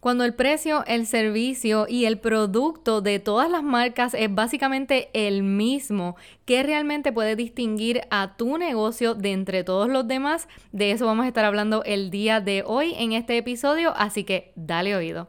Cuando el precio, el servicio y el producto de todas las marcas es básicamente el mismo, ¿qué realmente puede distinguir a tu negocio de entre todos los demás? De eso vamos a estar hablando el día de hoy en este episodio, así que dale oído.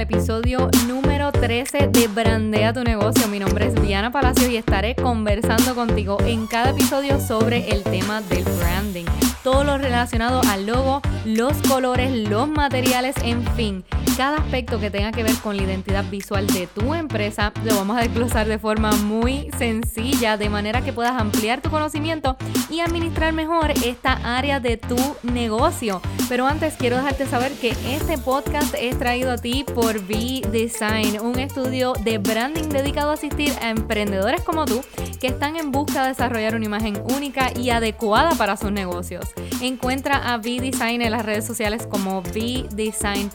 Episodio número 13 de Brandea tu negocio. Mi nombre es Viana Palacio y estaré conversando contigo en cada episodio sobre el tema del branding. Todo lo relacionado al logo, los colores, los materiales, en fin cada aspecto que tenga que ver con la identidad visual de tu empresa lo vamos a desglosar de forma muy sencilla, de manera que puedas ampliar tu conocimiento y administrar mejor esta área de tu negocio. Pero antes quiero dejarte saber que este podcast es traído a ti por V-Design, un estudio de branding dedicado a asistir a emprendedores como tú que están en busca de desarrollar una imagen única y adecuada para sus negocios. Encuentra a V-Design en las redes sociales como V-Design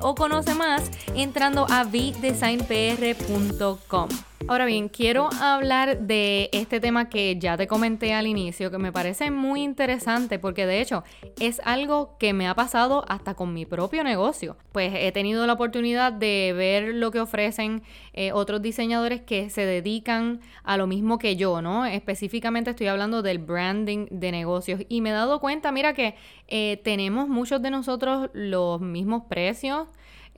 o conoce más entrando a vdesignpr.com. Ahora bien, quiero hablar de este tema que ya te comenté al inicio, que me parece muy interesante porque de hecho es algo que me ha pasado hasta con mi propio negocio. Pues he tenido la oportunidad de ver lo que ofrecen eh, otros diseñadores que se dedican a lo mismo que yo, ¿no? Específicamente estoy hablando del branding de negocios y me he dado cuenta, mira que eh, tenemos muchos de nosotros los mismos precios.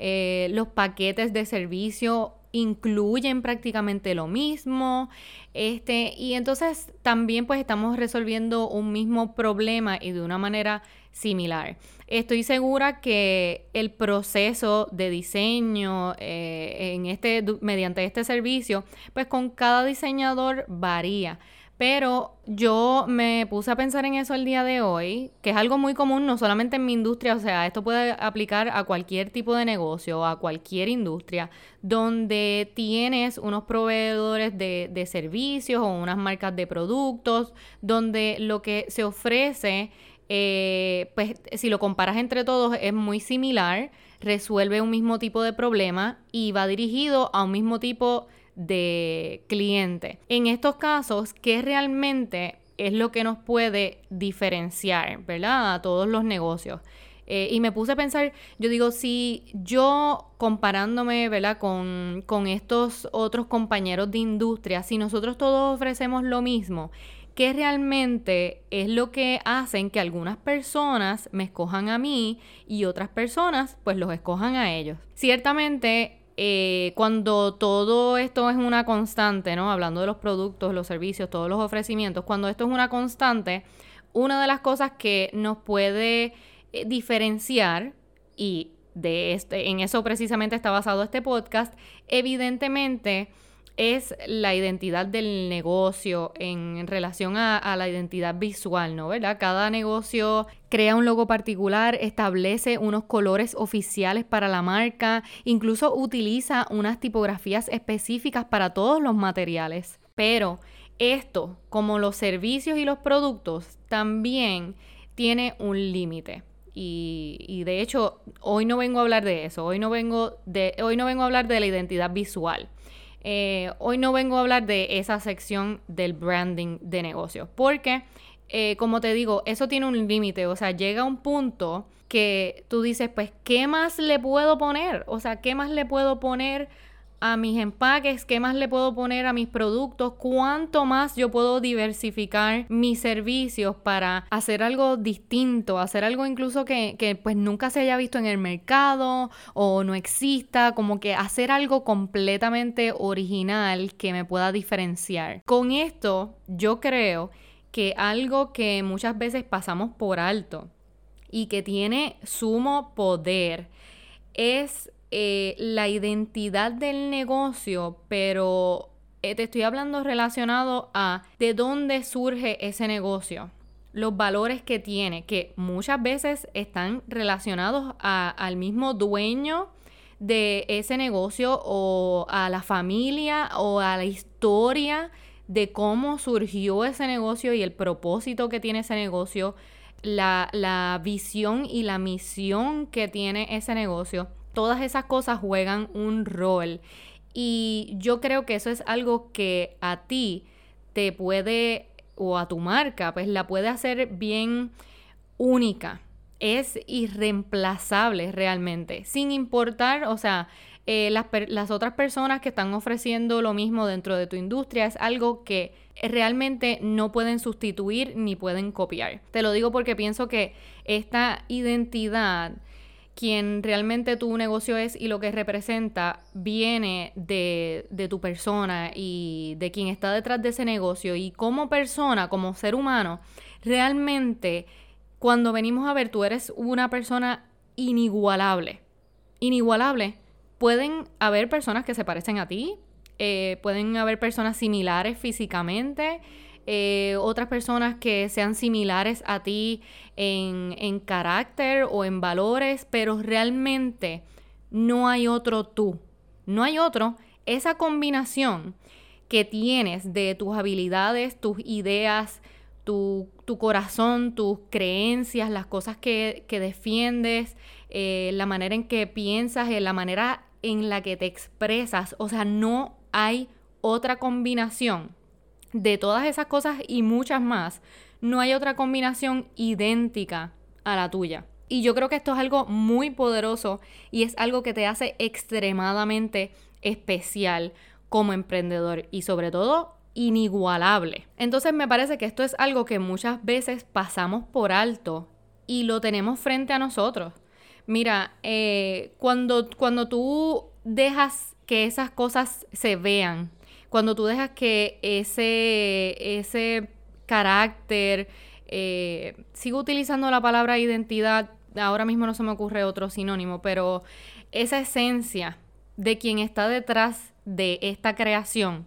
Eh, los paquetes de servicio incluyen prácticamente lo mismo. Este, y entonces también pues estamos resolviendo un mismo problema y de una manera similar. Estoy segura que el proceso de diseño eh, en este, mediante este servicio, pues con cada diseñador varía. Pero yo me puse a pensar en eso el día de hoy, que es algo muy común, no solamente en mi industria, o sea, esto puede aplicar a cualquier tipo de negocio, a cualquier industria, donde tienes unos proveedores de, servicios o unas marcas de productos, donde lo que se ofrece, eh, pues si lo comparas entre todos, es muy similar, resuelve un mismo tipo de problema y va dirigido a un mismo tipo de de cliente. En estos casos, ¿qué realmente es lo que nos puede diferenciar, ¿verdad? A todos los negocios. Eh, y me puse a pensar, yo digo, si yo comparándome, ¿verdad? Con, con estos otros compañeros de industria, si nosotros todos ofrecemos lo mismo, ¿qué realmente es lo que hacen que algunas personas me escojan a mí y otras personas pues los escojan a ellos? Ciertamente eh, cuando todo esto es una constante, ¿no? Hablando de los productos, los servicios, todos los ofrecimientos, cuando esto es una constante, una de las cosas que nos puede eh, diferenciar y de este, en eso precisamente está basado este podcast, evidentemente es la identidad del negocio en relación a, la identidad visual, ¿no? ¿Verdad? Cada negocio crea un logo particular, establece unos colores oficiales para la marca, incluso utiliza unas tipografías específicas para todos los materiales. Pero esto, como los servicios y los productos, también tiene un límite. Y, y, de hecho, hoy no vengo a hablar de eso, hoy no vengo, de, hoy no vengo a hablar de la identidad visual. Eh, hoy no vengo a hablar de esa sección del branding de negocios, porque, eh, como te digo, eso tiene un límite, o sea, llega un punto que tú dices, pues, ¿qué más le puedo poner? O sea, ¿qué más le puedo poner? A mis empaques, qué más le puedo poner a mis productos, cuánto más yo puedo diversificar mis servicios para hacer algo distinto, hacer algo incluso que, que, pues nunca se haya visto en el mercado o no exista, como que hacer algo completamente original que me pueda diferenciar. Con esto yo creo que algo que muchas veces pasamos por alto y que tiene sumo poder es eh, la identidad del negocio, pero eh, te estoy hablando relacionado a de dónde surge ese negocio, los valores que tiene, que muchas veces están relacionados al mismo dueño de ese negocio o a la familia o a la historia de cómo surgió ese negocio y el propósito que tiene ese negocio, la, la visión y la misión que tiene ese negocio. Todas esas cosas juegan un rol. Y yo creo que eso es algo que a ti te puede, o a tu marca, pues la puede hacer bien única. Es irreemplazable realmente, sin importar, o sea, eh, las, las otras personas que están ofreciendo lo mismo dentro de tu industria es algo que realmente no pueden sustituir ni pueden copiar. Te lo digo porque pienso que esta identidad quien realmente tu negocio es y lo que representa viene de, de, tu persona y de quien está detrás de ese negocio. Y como persona, como ser humano, realmente cuando venimos a ver, tú eres una persona inigualable. Inigualable. Pueden haber personas que se parecen a ti, eh, pueden haber personas similares físicamente, eh, otras personas que sean similares a ti en, carácter o en valores, pero realmente no hay otro tú. No hay otro. Esa combinación que tienes de tus habilidades, tus ideas, tu, corazón, tus creencias, las cosas que, defiendes, eh, la manera en que piensas, la manera en la que te expresas. O sea, no hay otra combinación de todas esas cosas y muchas más, no hay otra combinación idéntica a la tuya. Y yo creo que esto es algo muy poderoso y es algo que te hace extremadamente especial como emprendedor y sobre todo inigualable. Entonces me parece que esto es algo que muchas veces pasamos por alto y lo tenemos frente a nosotros. Mira, eh, cuando, cuando tú dejas que esas cosas se vean, cuando tú dejas que ese, ese carácter, eh, sigo utilizando la palabra identidad, ahora mismo no se me ocurre otro sinónimo, pero esa esencia de quien está detrás de esta creación,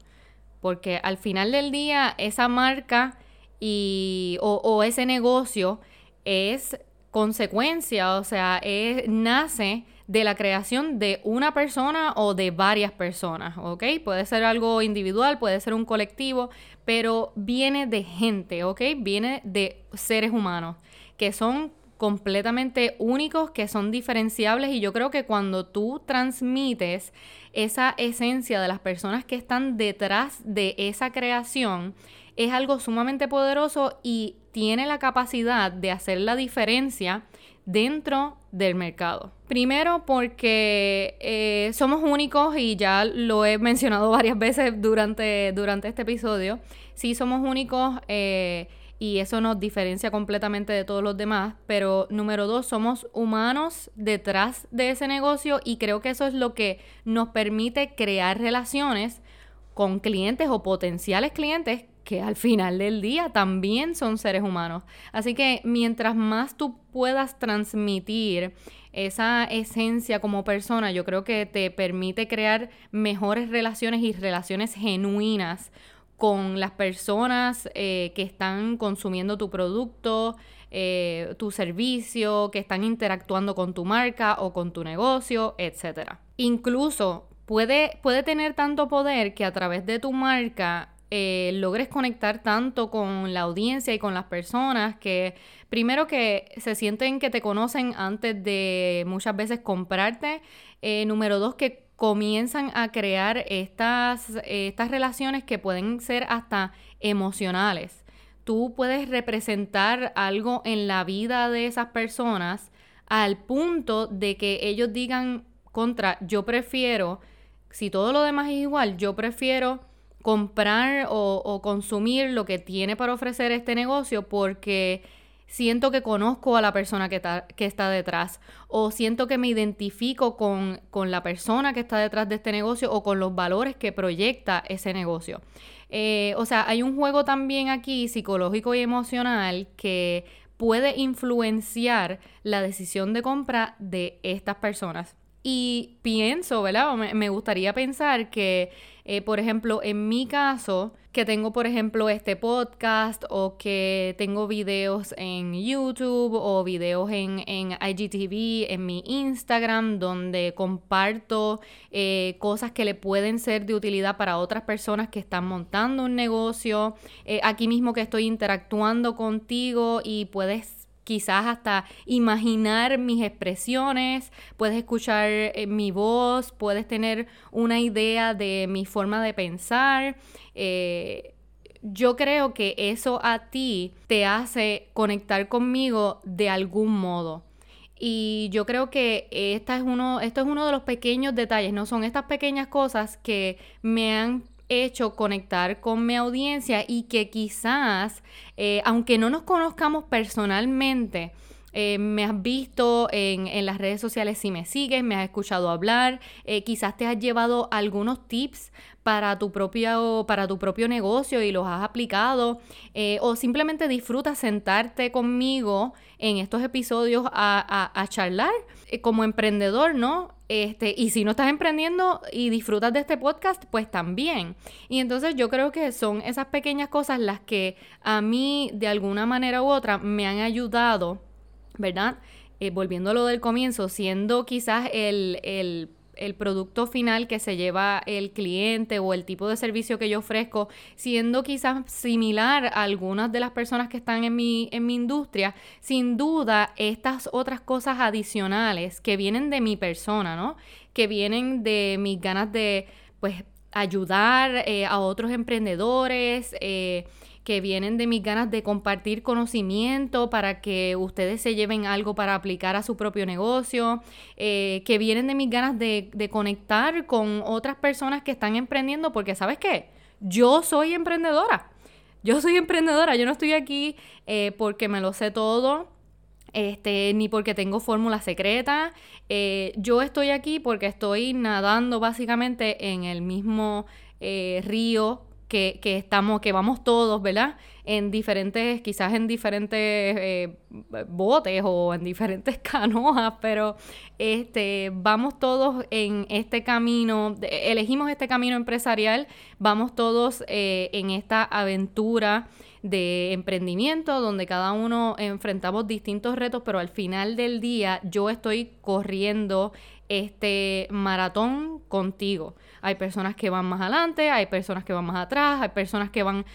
porque al final del día esa marca y, o, ese negocio es consecuencia, o sea, nace de la creación de una persona o de varias personas, ¿ok? Puede ser algo individual, puede ser un colectivo, pero viene de gente, ¿ok? Viene de seres humanos que son completamente únicos, que son diferenciables y yo creo que cuando tú transmites esa esencia de las personas que están detrás de esa creación, es algo sumamente poderoso y tiene la capacidad de hacer la diferencia dentro del mercado. Primero porque eh, somos únicos y ya lo he mencionado varias veces durante, durante este episodio. Sí somos únicos eh, y eso nos diferencia completamente de todos los demás. Pero número dos, somos humanos detrás de ese negocio y creo que eso es lo que nos permite crear relaciones con clientes o potenciales clientes que al final del día también son seres humanos. Así que mientras más tú puedas transmitir esa esencia como persona, yo creo que te permite crear mejores relaciones y relaciones genuinas con las personas eh, que están consumiendo tu producto, eh, tu servicio, que están interactuando con tu marca o con tu negocio, etc. Incluso puede, puede tener tanto poder que a través de tu marca eh, logres conectar tanto con la audiencia y con las personas que primero que se sienten que te conocen antes de muchas veces comprarte, eh, número dos que comienzan a crear estas, estas relaciones que pueden ser hasta emocionales. Tú puedes representar algo en la vida de esas personas al punto de que ellos digan contra, yo prefiero, si todo lo demás es igual, yo prefiero comprar o, consumir lo que tiene para ofrecer este negocio porque siento que conozco a la persona que, que está detrás o siento que me identifico con, la persona que está detrás de este negocio o con los valores que proyecta ese negocio. Eh, o sea, hay un juego también aquí psicológico y emocional que puede influenciar la decisión de compra de estas personas. Y pienso, ¿verdad? me gustaría pensar que eh, por ejemplo, en mi caso, que tengo, por ejemplo, este podcast o que tengo videos en YouTube o videos en, IGTV, en mi Instagram, donde comparto eh, cosas que le pueden ser de utilidad para otras personas que están montando un negocio. Eh, aquí mismo que estoy interactuando contigo y puedes quizás hasta imaginar mis expresiones, puedes escuchar eh, mi voz, puedes tener una idea de mi forma de pensar. Eh, yo creo que eso a ti te hace conectar conmigo de algún modo. Y yo creo que esta es uno, esto es uno de los pequeños detalles, ¿no? Son estas pequeñas cosas que me han hecho conectar con mi audiencia y que quizás, eh, aunque no nos conozcamos personalmente, eh, me has visto en, las redes sociales si me sigues, me has escuchado hablar, eh, quizás te has llevado algunos tips para tu propio, para tu propio negocio y los has aplicado, o simplemente disfrutas sentarte conmigo en estos episodios a, a charlar como emprendedor, ¿no? Este, y si no estás emprendiendo y disfrutas de este podcast, pues también. Y entonces yo creo que son esas pequeñas cosas las que a mí de alguna manera u otra me han ayudado, ¿verdad? Eh, volviendo a lo del comienzo, siendo quizás el, el el producto final que se lleva el cliente o el tipo de servicio que yo ofrezco, siendo quizás similar a algunas de las personas que están en mi, en mi industria, sin duda estas otras cosas adicionales que vienen de mi persona, ¿no? Que vienen de mis ganas de, pues, ayudar eh, a otros emprendedores, eh, que vienen de mis ganas de compartir conocimiento para que ustedes se lleven algo para aplicar a su propio negocio, eh, que vienen de mis ganas de, conectar con otras personas que están emprendiendo, porque sabes qué, yo soy emprendedora. Yo soy emprendedora, yo no estoy aquí eh, porque me lo sé todo, este, ni porque tengo fórmula secreta. Eh, yo estoy aquí porque estoy nadando básicamente en el mismo río que, estamos, que vamos todos, ¿verdad? En diferentes, quizás en diferentes eh, botes o en diferentes canoas, pero este, vamos todos en este camino, elegimos este camino empresarial, vamos todos eh, en esta aventura de emprendimiento donde cada uno enfrentamos distintos retos, pero al final del día yo estoy corriendo este maratón contigo. Hay personas que van más adelante, hay personas que van más atrás, hay personas que van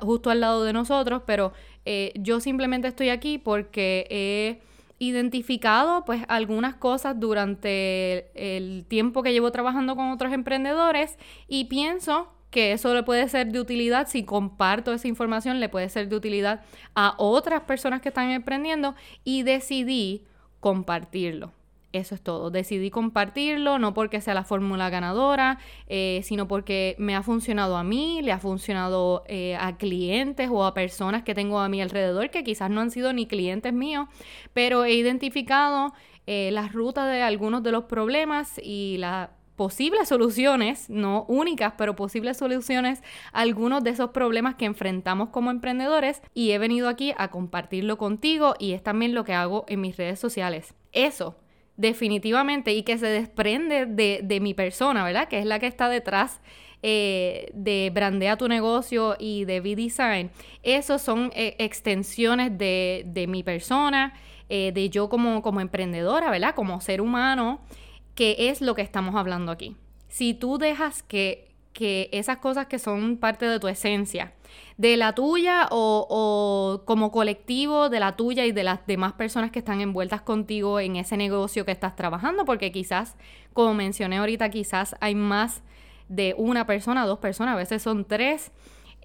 justo al lado de nosotros, pero eh, yo simplemente estoy aquí porque he identificado pues algunas cosas durante el tiempo que llevo trabajando con otros emprendedores y pienso que eso le puede ser de utilidad, si comparto esa información, le puede ser de utilidad a otras personas que están emprendiendo y decidí compartirlo. Eso es todo. Decidí compartirlo, no porque sea la fórmula ganadora, eh, sino porque me ha funcionado a mí, le ha funcionado eh, a clientes o a personas que tengo a mi alrededor que quizás no han sido ni clientes míos, pero he identificado eh, las rutas de algunos de los problemas y las posibles soluciones, no únicas, pero posibles soluciones a algunos de esos problemas que enfrentamos como emprendedores y he venido aquí a compartirlo contigo y es también lo que hago en mis redes sociales. Eso definitivamente, y que se desprende de, mi persona, ¿verdad? Que es la que está detrás eh, de Brandea tu negocio y de V-Design. Esos son eh, extensiones de, mi persona, eh, de yo como, como emprendedora, ¿verdad? Como ser humano, que es lo que estamos hablando aquí. Si tú dejas que, que esas cosas que son parte de tu esencia, de la tuya o, como colectivo de la tuya y de las demás personas que están envueltas contigo en ese negocio que estás trabajando, porque quizás, como mencioné ahorita, quizás hay más de una persona, dos personas, a veces son tres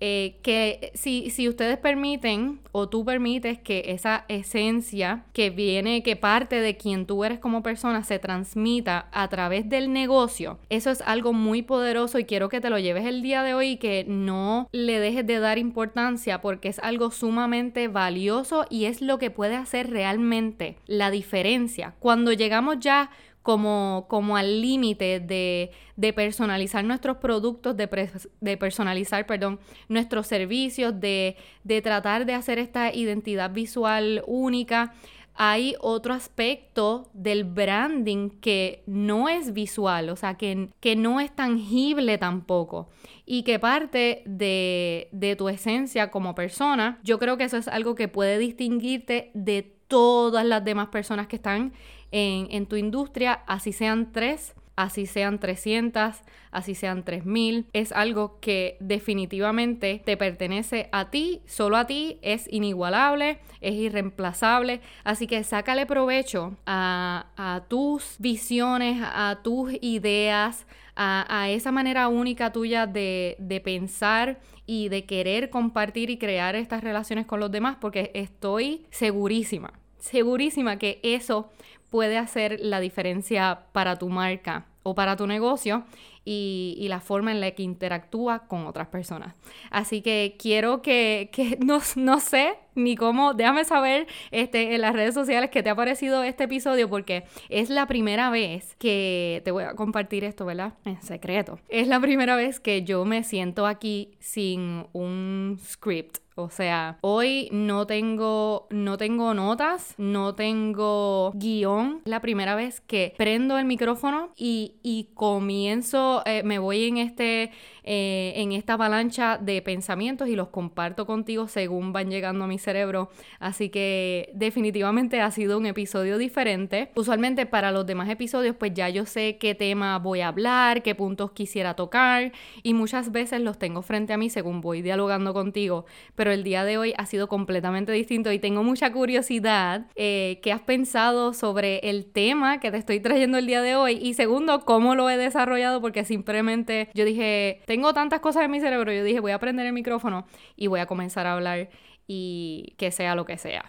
eh, que si, si ustedes permiten o tú permites que esa esencia que viene, que parte de quien tú eres como persona, se transmita a través del negocio, eso es algo muy poderoso y quiero que te lo lleves el día de hoy y que no le dejes de dar importancia porque es algo sumamente valioso y es lo que puede hacer realmente la diferencia. Cuando llegamos ya como, como al límite de, personalizar nuestros productos, de, de, personalizar, perdón, nuestros servicios, de, de tratar de hacer esta identidad visual única. Hay otro aspecto del branding que no es visual, o sea, que, que no es tangible tampoco y que parte de, de tu esencia como persona. Yo creo que eso es algo que puede distinguirte de todas las demás personas que están en, tu industria, así sean tres así sean 300, así sean 3000. Es algo que definitivamente te pertenece a ti, solo a ti, es inigualable, es irreemplazable. Así que sácale provecho a, a tus visiones, a tus ideas, a, esa manera única tuya de, de pensar y de querer compartir y crear estas relaciones con los demás, porque estoy segurísima, segurísima que eso puede hacer la diferencia para tu marca o para tu negocio y, la forma en la que interactúa con otras personas. Así que quiero que, no, no, sé ni cómo, déjame saber este, en las redes sociales que te ha parecido este episodio porque es la primera vez que te voy a compartir esto, ¿verdad? En secreto. Es la primera vez que yo me siento aquí sin un script o sea, hoy no tengo, no tengo notas, no tengo guion. La primera vez que prendo el micrófono y, y comienzo, eh, me voy en este eh, en esta avalancha de pensamientos y los comparto contigo según van llegando a mi cerebro. Así que definitivamente ha sido un episodio diferente. Usualmente para los demás episodios pues ya yo sé qué tema voy a hablar, qué puntos quisiera tocar y muchas veces los tengo frente a mí según voy dialogando contigo. El día de hoy ha sido completamente distinto y tengo mucha curiosidad eh, qué has pensado sobre el tema que te estoy trayendo el día de hoy y segundo cómo lo he desarrollado porque simplemente yo dije tengo tantas cosas en mi cerebro, yo dije, voy a prender el micrófono y voy a comenzar a hablar y que sea lo que sea.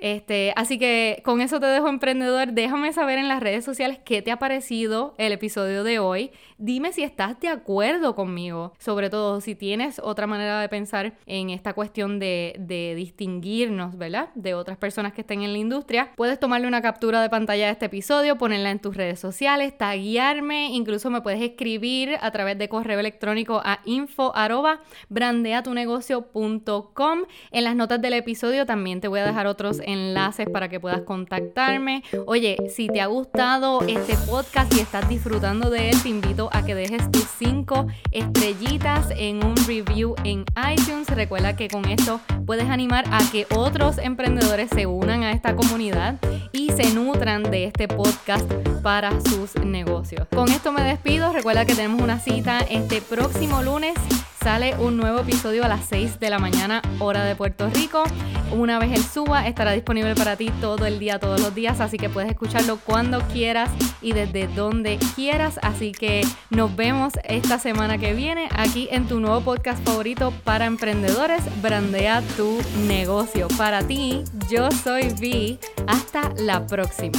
Este, así que con eso te dejo emprendedor. Déjame saber en las redes sociales qué te ha parecido el episodio de hoy. Dime si estás de acuerdo conmigo, sobre todo si tienes otra manera de pensar en esta cuestión de, distinguirnos, ¿verdad? De otras personas que estén en la industria. Puedes tomarle una captura de pantalla de este episodio, ponerla en tus redes sociales, taguearme, incluso me puedes escribir a través de correo electrónico a info brandeatunegocio.com. En las notas del episodio también te voy a dejar otros enlaces para que puedas contactarme. Oye, si te ha gustado este podcast y estás disfrutando de él, te invito a que dejes tus cinco estrellitas en un review en iTunes. Recuerda que con esto puedes animar a que otros emprendedores se unan a esta comunidad y se nutran de este podcast para sus negocios. Con esto me despido. Recuerda que tenemos una cita este próximo lunes sale un nuevo episodio a las 6 de la mañana, hora de Puerto Rico. Una vez él suba, estará disponible para ti todo el día, todos los días, así que puedes escucharlo cuando quieras y desde donde quieras. Así que nos vemos esta semana que viene aquí en tu nuevo podcast favorito para emprendedores, Brandea tu negocio. Para ti, yo soy Vi. Hasta la próxima.